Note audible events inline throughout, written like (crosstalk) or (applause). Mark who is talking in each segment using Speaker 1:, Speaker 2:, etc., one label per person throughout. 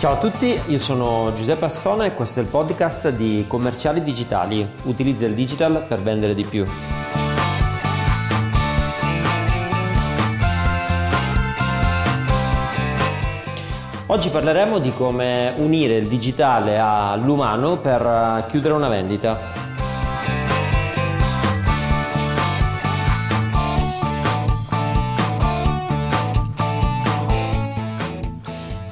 Speaker 1: Ciao a tutti, io sono Giuseppe Astona e questo è il podcast di Commerciali Digitali. Utilizza il digital per vendere di più. Oggi parleremo di come unire il digitale all'umano per chiudere una vendita.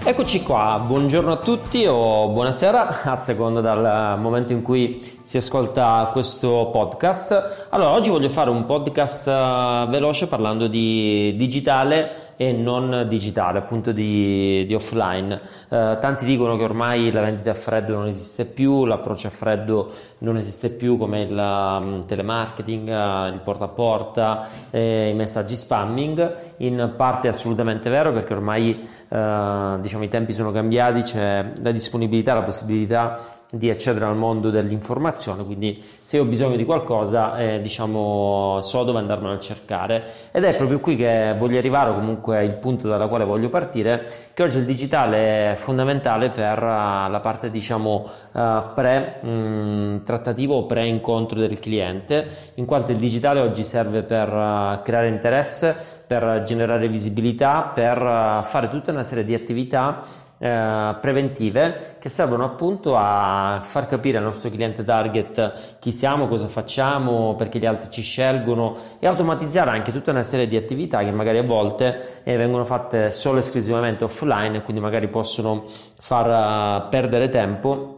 Speaker 1: Eccoci qua, buongiorno a tutti o buonasera a seconda dal momento in cui si ascolta questo podcast. Allora, oggi voglio fare un podcast eh, veloce parlando di digitale e non digitale, appunto di, di offline. Eh, tanti dicono che ormai la vendita a freddo non esiste più, l'approccio a freddo non esiste più come il um, telemarketing, uh, il porta a porta, eh, i messaggi spamming. In parte è assolutamente vero perché ormai uh, diciamo, i tempi sono cambiati, c'è la disponibilità, la possibilità di accedere al mondo dell'informazione, quindi se ho bisogno di qualcosa, eh, diciamo, so dove andarmelo a cercare. Ed è proprio qui che voglio arrivare, o comunque il punto dalla quale voglio partire, che oggi il digitale è fondamentale per uh, la parte, diciamo, uh, pre-trattativo o pre-incontro del cliente, in quanto il digitale oggi serve per uh, creare interesse, per generare visibilità, per fare tutta una serie di attività eh, preventive che servono appunto a far capire al nostro cliente target chi siamo, cosa facciamo, perché gli altri ci scelgono e automatizzare anche tutta una serie di attività che magari a volte eh, vengono fatte solo esclusivamente offline e quindi magari possono far uh, perdere tempo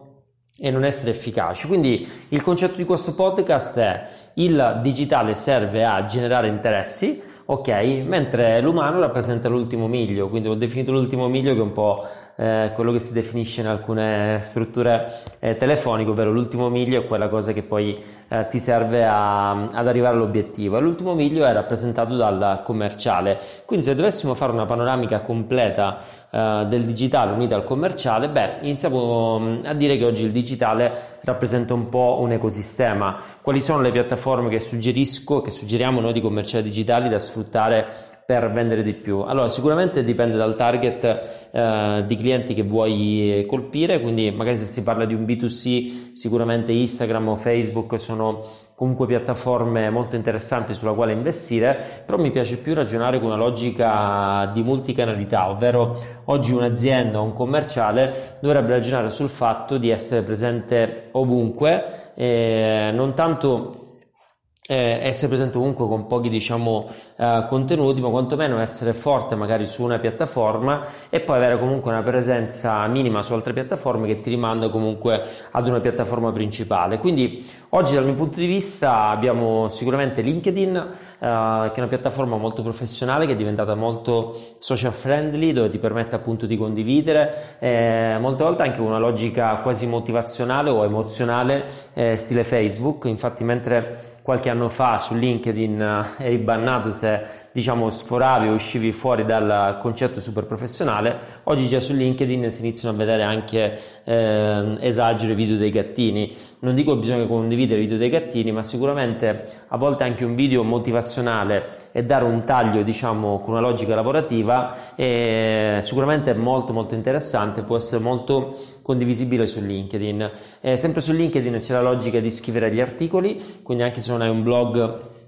Speaker 1: e non essere efficaci. Quindi il concetto di questo podcast è il digitale serve a generare interessi, ok, mentre l'umano rappresenta l'ultimo miglio, quindi ho definito l'ultimo miglio che è un po' eh, quello che si definisce in alcune strutture eh, telefoniche, ovvero l'ultimo miglio è quella cosa che poi eh, ti serve a, ad arrivare all'obiettivo l'ultimo miglio è rappresentato dal commerciale. Quindi se dovessimo fare una panoramica completa eh, del digitale unita al commerciale, beh, iniziamo mm, a dire che oggi il digitale rappresenta un po' un ecosistema. Quali sono le piattaforme che suggerisco, che suggeriamo noi di commerciali digitali da sfruttare per vendere di più? Allora, sicuramente dipende dal target eh, di clienti che vuoi colpire, quindi magari se si parla di un B2C, sicuramente Instagram o Facebook sono comunque piattaforme molto interessanti sulla quale investire, però mi piace più ragionare con una logica di multicanalità, ovvero oggi un'azienda o un commerciale dovrebbe ragionare sul fatto di essere presente ovunque, eh, non tanto eh, essere presente ovunque con pochi diciamo eh, contenuti ma quantomeno essere forte magari su una piattaforma e poi avere comunque una presenza minima su altre piattaforme che ti rimanda comunque ad una piattaforma principale. Quindi oggi dal mio punto di vista abbiamo sicuramente LinkedIn eh, che è una piattaforma molto professionale che è diventata molto social friendly dove ti permette appunto di condividere molte volte anche una logica quasi motivazionale o emozionale eh, stile Facebook. Infatti mentre qualche anno fa su LinkedIn eh, eri bannato se diciamo sforavi o uscivi fuori dal concetto super professionale, oggi già su LinkedIn si iniziano a vedere anche eh, esagero video dei gattini. Non dico che bisogna condividere video dei gattini, ma sicuramente a volte anche un video motivazionale e dare un taglio, diciamo, con una logica lavorativa è sicuramente molto molto interessante, può essere molto condivisibile su LinkedIn. Eh, sempre su LinkedIn c'è la logica di scrivere gli articoli, quindi anche se non hai un blog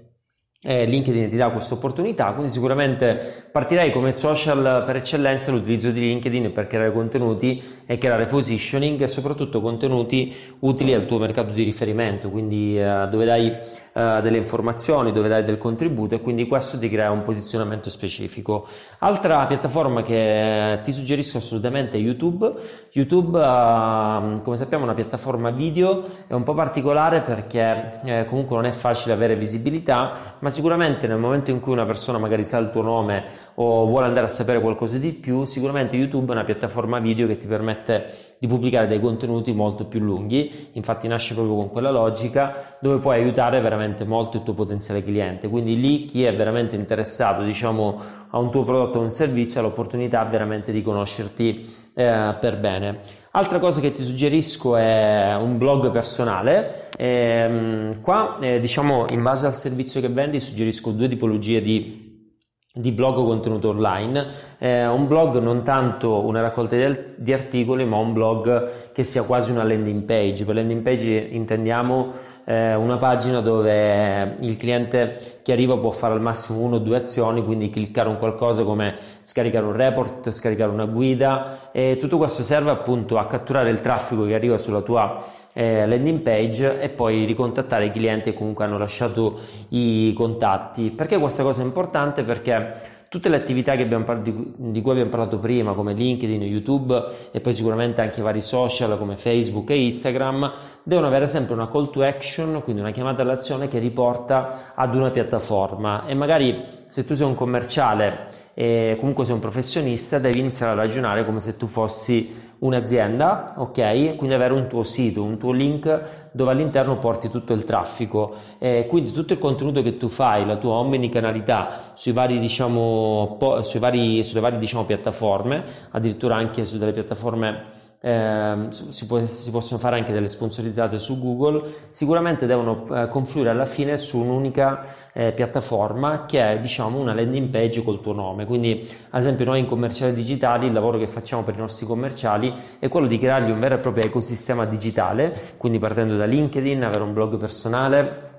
Speaker 1: eh, LinkedIn ti dà questa opportunità, quindi sicuramente partirei come social per eccellenza l'utilizzo di LinkedIn per creare contenuti e creare positioning e soprattutto contenuti utili al tuo mercato di riferimento, quindi eh, dove dai eh, delle informazioni, dove dai del contributo e quindi questo ti crea un posizionamento specifico. Altra piattaforma che ti suggerisco assolutamente è YouTube. YouTube, eh, come sappiamo, è una piattaforma video, è un po' particolare perché eh, comunque non è facile avere visibilità, ma sicuramente nel momento in cui una persona magari sa il tuo nome o vuole andare a sapere qualcosa di più, sicuramente YouTube è una piattaforma video che ti permette di pubblicare dei contenuti molto più lunghi, infatti nasce proprio con quella logica dove puoi aiutare veramente molto il tuo potenziale cliente, quindi lì chi è veramente interessato diciamo a un tuo prodotto o un servizio ha l'opportunità veramente di conoscerti eh, per bene. Altra cosa che ti suggerisco è un blog personale. E, qua, eh, diciamo, in base al servizio che vendi, suggerisco due tipologie di di blog contenuto online, eh, un blog non tanto una raccolta di, articoli, ma un blog che sia quasi una landing page. Per landing page intendiamo eh, una pagina dove il cliente che arriva può fare al massimo una o due azioni, quindi cliccare un qualcosa come scaricare un report, scaricare una guida e tutto questo serve appunto a catturare il traffico che arriva sulla tua eh, landing page e poi ricontattare i clienti che comunque hanno lasciato i contatti. Perché questa cosa è importante? Perché tutte le attività di, di, cui abbiamo parlato prima, come LinkedIn, YouTube e poi sicuramente anche i vari social come Facebook e Instagram, devono avere sempre una call to action, quindi una chiamata all'azione che riporta ad una piattaforma. E magari se tu sei un commerciale e comunque sei un professionista, devi iniziare a ragionare come se tu fossi un'azienda, ok? Quindi avere un tuo sito, un tuo link dove all'interno porti tutto il traffico. E quindi tutto il contenuto che tu fai, la tua omnicanalità sui vari, diciamo, po- sui vari, sulle varie diciamo, piattaforme, addirittura anche su delle piattaforme eh, si, può, si, possono fare anche delle sponsorizzate su Google, sicuramente devono eh, confluire alla fine su un'unica eh, piattaforma che è diciamo una landing page col tuo nome. Quindi, ad esempio, noi in commerciali digitali il lavoro che facciamo per i nostri commerciali è quello di creargli un vero e proprio ecosistema digitale, quindi partendo da LinkedIn, avere un blog personale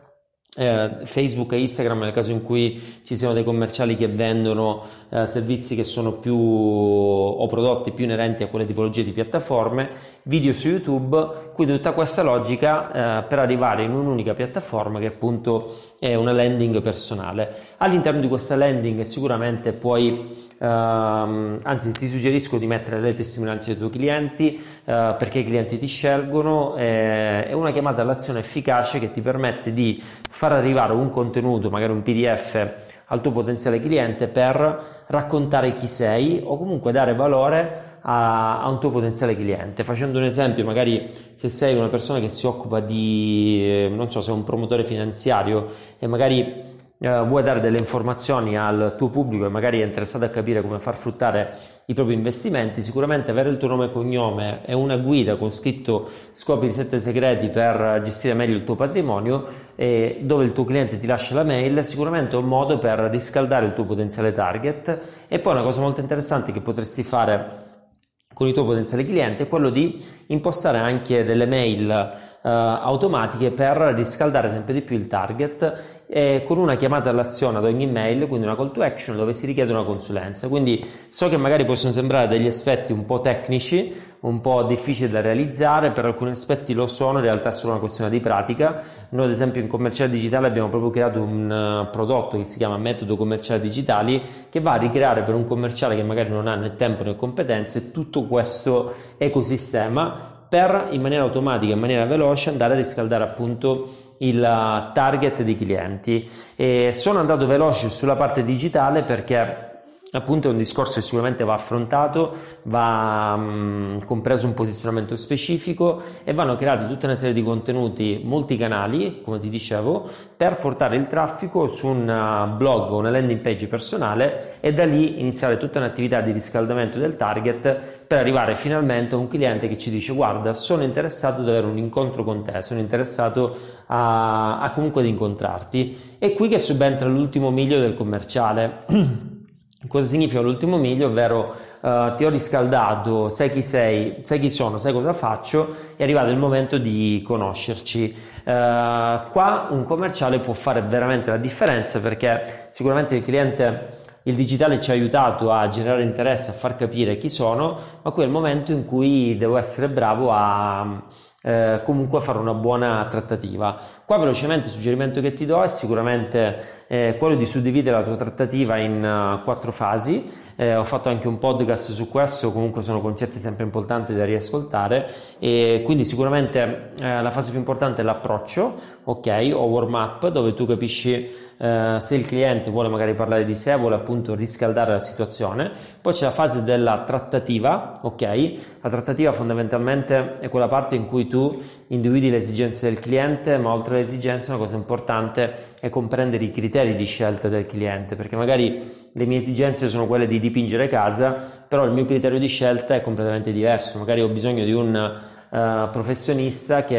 Speaker 1: eh, Facebook e Instagram nel caso in cui ci siano dei commerciali che vendono eh, servizi che sono più o prodotti più inerenti a quelle tipologie di piattaforme, video su YouTube, quindi tutta questa logica eh, per arrivare in un'unica piattaforma che appunto è una landing personale. All'interno di questa landing sicuramente puoi Uh, anzi ti suggerisco di mettere le testimonianze dei tuoi clienti uh, perché i clienti ti scelgono eh, è una chiamata all'azione efficace che ti permette di far arrivare un contenuto magari un pdf al tuo potenziale cliente per raccontare chi sei o comunque dare valore a, a, un tuo potenziale cliente. Facendo un esempio, magari se sei una persona che si occupa di, eh, non so, sei un promotore finanziario e magari eh, vuoi dare delle informazioni al tuo pubblico e magari è interessato a capire come far fruttare i propri investimenti, sicuramente avere il tuo nome e cognome e una guida con scritto scopri i sette segreti per gestire meglio il tuo patrimonio e dove il tuo cliente ti lascia la mail, sicuramente è un modo per riscaldare il tuo potenziale target e poi una cosa molto interessante che potresti fare con il tuo potenziale cliente è quello di impostare anche delle mail automatiche per riscaldare sempre di più il target eh, con una chiamata all'azione ad ogni mail, quindi una call to action dove si richiede una consulenza. Quindi so che magari possono sembrare degli aspetti un po' tecnici, un po' difficili da realizzare, per alcuni aspetti lo sono, in realtà è solo una questione di pratica. Noi ad esempio in commerciale digitale abbiamo proprio creato un uh, prodotto che si chiama metodo commerciale digitali che va a ricreare per un commerciale che magari non ha né tempo né competenze tutto questo ecosistema per in maniera automatica, in maniera veloce andare a riscaldare appunto il target dei clienti. E sono andato veloce sulla parte digitale perché appunto è un discorso che sicuramente va affrontato, va mh, compreso un posizionamento specifico e vanno creati tutta una serie di contenuti multicanali, come ti dicevo, per portare il traffico su un uh, blog o una landing page personale e da lì iniziare tutta un'attività di riscaldamento del target per arrivare finalmente a un cliente che ci dice guarda sono interessato ad avere un incontro con te, sono interessato a, a comunque ad incontrarti. È qui che subentra l'ultimo miglio del commerciale. (clears throat) Cosa significa l'ultimo miglio? Ovvero uh, ti ho riscaldato, sai chi sei, sai chi sono, sai cosa faccio, è arrivato il momento di conoscerci. Uh, qua un commerciale può fare veramente la differenza perché sicuramente il cliente il digitale ci ha aiutato a generare interesse, a far capire chi sono, ma qui è il momento in cui devo essere bravo a eh, comunque fare una buona trattativa. Qua velocemente il suggerimento che ti do è sicuramente eh, quello di suddividere la tua trattativa in uh, quattro fasi. Eh, ho fatto anche un podcast su questo, comunque sono concetti sempre importanti da riascoltare e quindi sicuramente eh, la fase più importante è l'approccio, ok, o warm up, dove tu capisci eh, se il cliente vuole magari parlare di sé, vuole appunto riscaldare la situazione. Poi c'è la fase della trattativa, ok? La trattativa fondamentalmente è quella parte in cui tu individui le esigenze del cliente, ma oltre alle esigenze una cosa importante è comprendere i criteri di scelta del cliente, perché magari le mie esigenze sono quelle di dipingere casa, però il mio criterio di scelta è completamente diverso, magari ho bisogno di un Uh, professionista che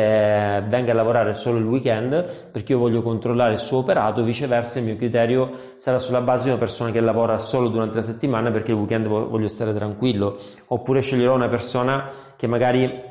Speaker 1: venga a lavorare solo il weekend perché io voglio controllare il suo operato, viceversa il mio criterio sarà sulla base di una persona che lavora solo durante la settimana perché il weekend voglio stare tranquillo, oppure sceglierò una persona che magari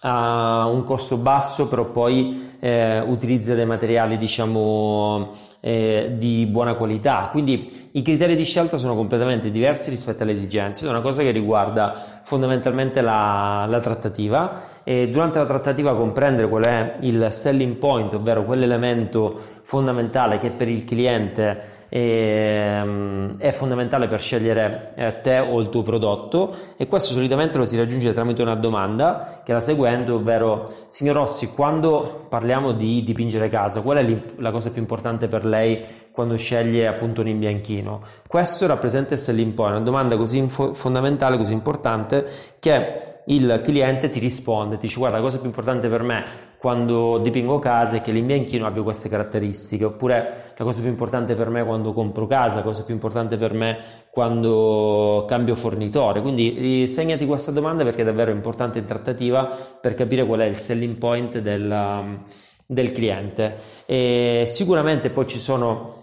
Speaker 1: ha un costo basso però poi eh, utilizza dei materiali diciamo eh, di buona qualità. Quindi i criteri di scelta sono completamente diversi rispetto alle esigenze. È una cosa che riguarda fondamentalmente la, la trattativa. E durante la trattativa comprendere qual è il selling point ovvero quell'elemento fondamentale che per il cliente Ehm, è fondamentale per scegliere eh, te o il tuo prodotto. E questo solitamente lo si raggiunge tramite una domanda che la seguente, ovvero signor Rossi, quando parliamo di dipingere casa, qual è la cosa più importante per lei quando sceglie appunto un imbianchino? Questo rappresenta il selling point, una domanda così info- fondamentale, così importante che il cliente ti risponde, ti dice guarda la cosa più importante per me quando dipingo casa è che l'imbianchino abbia queste caratteristiche, oppure la cosa più importante per me quando compro casa, la cosa più importante per me quando cambio fornitore. Quindi segnati questa domanda perché è davvero importante in trattativa per capire qual è il selling point del, del cliente. E sicuramente poi ci sono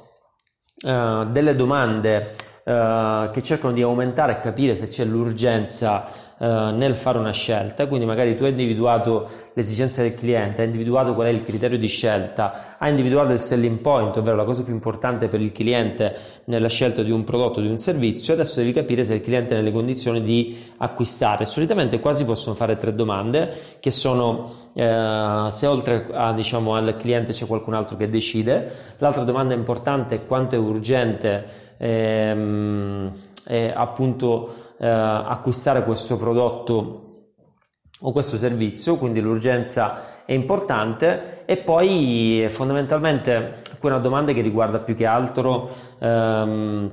Speaker 1: uh, delle domande uh, che cercano di aumentare e capire se c'è l'urgenza eh, nel fare una scelta, quindi magari tu hai individuato l'esigenza del cliente, hai individuato qual è il criterio di scelta, hai individuato il selling point, ovvero la cosa più importante per il cliente nella scelta di un prodotto o di un servizio, adesso devi capire se il cliente è nelle condizioni di acquistare. Solitamente quasi possono fare tre domande che sono eh, se oltre a, diciamo, al cliente c'è qualcun altro che decide, l'altra domanda importante è quanto è urgente ehm, eh, appunto eh, acquistare questo prodotto o questo servizio, quindi l'urgenza è importante. E poi fondamentalmente qui è una domanda che riguarda più che altro ehm,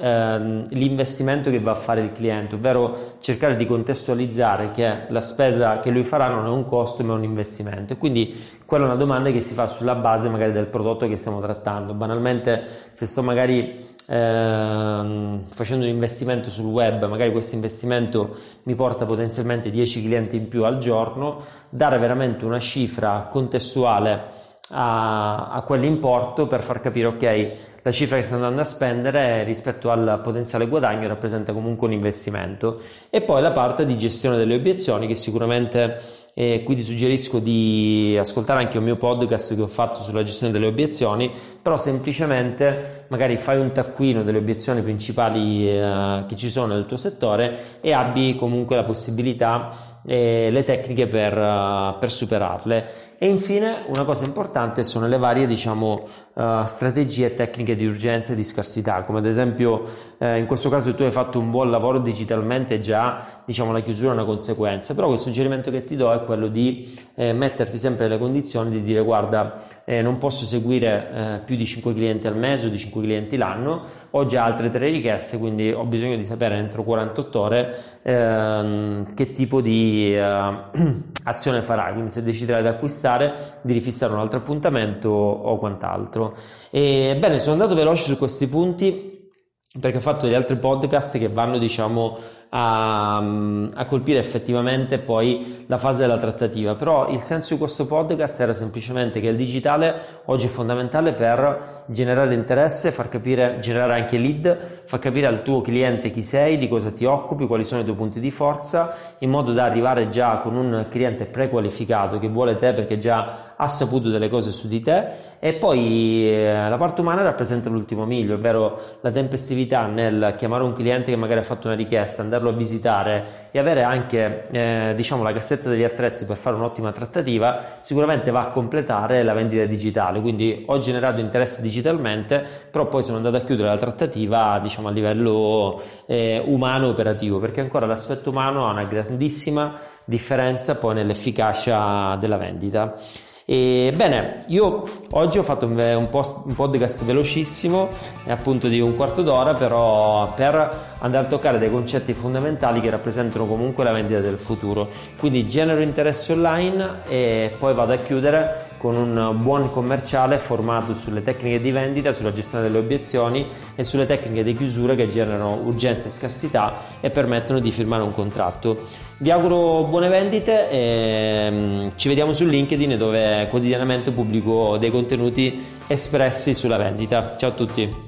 Speaker 1: ehm, l'investimento che va a fare il cliente, ovvero cercare di contestualizzare che la spesa che lui farà non è un costo ma è un investimento quindi quella è una domanda che si fa sulla base magari del prodotto che stiamo trattando. Banalmente se sto magari ehm, facendo un investimento sul web, magari questo investimento mi porta potenzialmente 10 clienti in più al giorno, dare veramente una cifra contestuale a, a quell'importo per far capire ok la cifra che sto andando a spendere rispetto al potenziale guadagno rappresenta comunque un investimento. E poi la parte di gestione delle obiezioni che sicuramente e qui ti suggerisco di ascoltare anche un mio podcast che ho fatto sulla gestione delle obiezioni, però semplicemente magari fai un taccuino delle obiezioni principali eh, che ci sono nel tuo settore e abbi comunque la possibilità e le tecniche per, uh, per superarle. E infine una cosa importante sono le varie diciamo, uh, strategie e tecniche di urgenza e di scarsità, come ad esempio uh, in questo caso tu hai fatto un buon lavoro digitalmente già diciamo, la chiusura è una conseguenza, però il suggerimento che ti do è quello di eh, metterti sempre nelle condizioni di dire guarda eh, non posso seguire eh, più di 5 clienti al mese o di 5 clienti l'anno, ho già altre tre richieste, quindi ho bisogno di sapere entro 48 ore ehm, che tipo di eh, (clears throat) azione farai, quindi se deciderai di acquistare, di rifissare un altro appuntamento o quant'altro. E, bene, sono andato veloce su questi punti perché ho fatto degli altri podcast che vanno diciamo a, a, colpire effettivamente poi la fase della trattativa. Però il senso di questo podcast era semplicemente che il digitale oggi è fondamentale per generare interesse, far capire, generare anche lead, far capire al tuo cliente chi sei, di cosa ti occupi, quali sono i tuoi punti di forza, in modo da arrivare già con un cliente prequalificato che vuole te perché già ha saputo delle cose su di te e poi eh, la parte umana rappresenta l'ultimo miglio, ovvero la tempestività nel chiamare un cliente che magari ha fatto una richiesta, andarlo a visitare e avere anche eh, diciamo la cassetta degli attrezzi per fare un'ottima trattativa, sicuramente va a completare la vendita digitale. Quindi ho generato interesse digitalmente, però poi sono andato a chiudere la trattativa diciamo a livello eh, umano operativo, perché ancora l'aspetto umano ha una grandissima differenza poi nell'efficacia della vendita. E, bene, io oggi ho fatto un, post, un podcast velocissimo, appunto di un quarto d'ora, però per andare a toccare dei concetti fondamentali che rappresentano comunque la vendita del futuro. Quindi genero interesse online e poi vado a chiudere con un buon commerciale formato sulle tecniche di vendita, sulla gestione delle obiezioni e sulle tecniche di chiusura che generano urgenza e scarsità e permettono di firmare un contratto. Vi auguro buone vendite e mm, ci vediamo su LinkedIn dove quotidianamente pubblico dei contenuti espressi sulla vendita. Ciao a tutti!